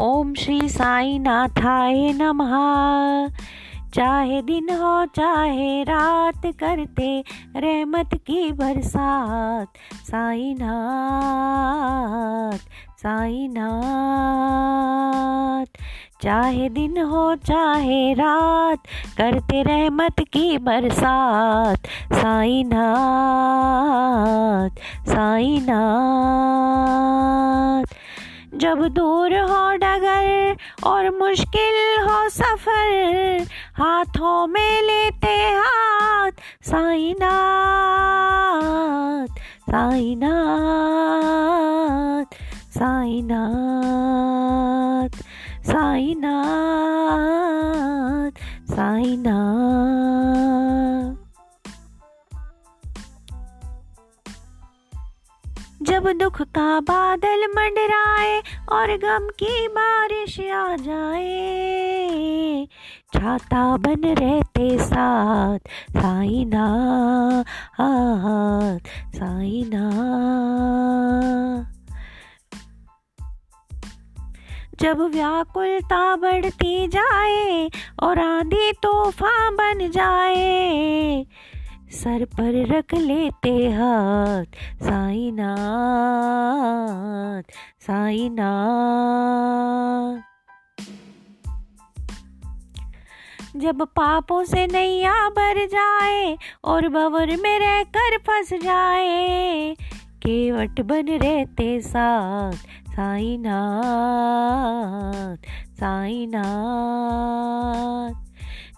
ओम श्री साई नाथाय नमः। चाहे दिन हो, चाहे रात, करते रहमत की बरसात। साई नाथ साई नाथ चाहे दिन हो, चाहे रात, करते रहमत की बरसात। साई नाथ साई नाथ जब दूर हो डगर और मुश्किल हो सफ़र, हाथों में लेते हाथ, साईनाथ साईनाथ साईनाथ साईनाथ साईनाथ। जब दुख का बादल मंडराए और गम की बारिश आ जाए। छाता बन रहते साथ, साइना हाथ साइना। जब व्याकुलता बढ़ती जाए और आंधी तूफ़ान बन जाए सर पर रख लेते हाथ। साईनाथ साईनाथ। जब पापों से नैया भर जाए और बवर में रह कर फंस जाए, केवट बन रहते साथ। साईनाथ साईनाथ।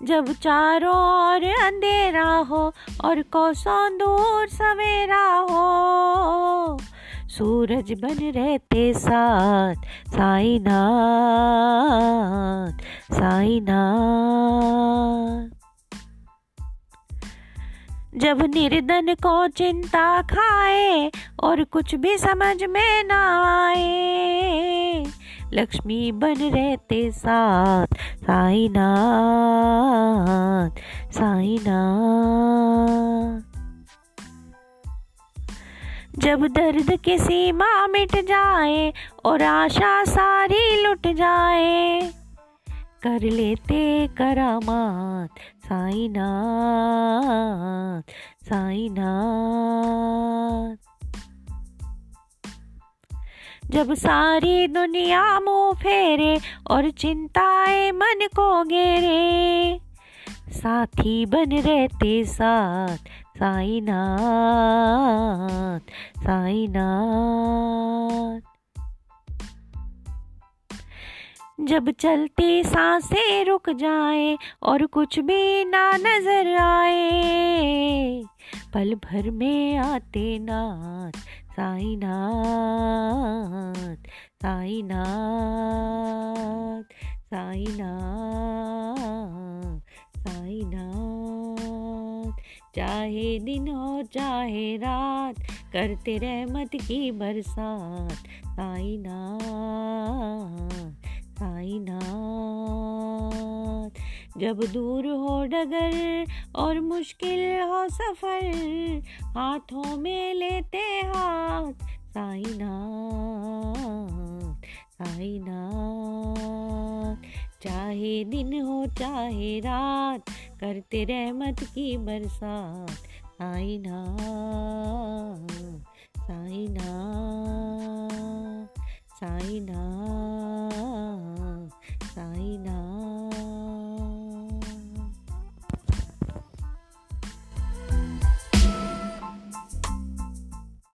जब चारों ओर अंधेरा हो और कोसों दूर सवेरा हो। सूरज बन रहते साथ, साईनाथ साईनाथ। जब निर्धन को चिंता खाए और कुछ भी समझ में ना आए लक्ष्मी बन रहते साथ। साईनाथ साईनाथ। जब दर्द की सीमा मिट जाए और आशा सारी लुट जाए, कर लेते करामात। साईनाथ साईनाथ। जब सारी दुनिया मुँह फेरे और चिंताएँ मन को घेरे। साथी बन रहते साथ, साईनाथ साईनाथ। जब चलती साँसें रुक जाए और कुछ भी ना नज़र आए पल भर में आते नाथ साईनाथ साईनाथ साईनाथ साईनाथ। चाहे दिन हो चाहे रात, करते रहमत की बरसात, साईनाथ। जब दूर हो डगर और मुश्किल हो सफ़र, हाथों में लेते हाथ, साईनाथ साईनाथ। चाहे दिन हो, चाहे रात, करते रहमत की बरसात, साईनाथ।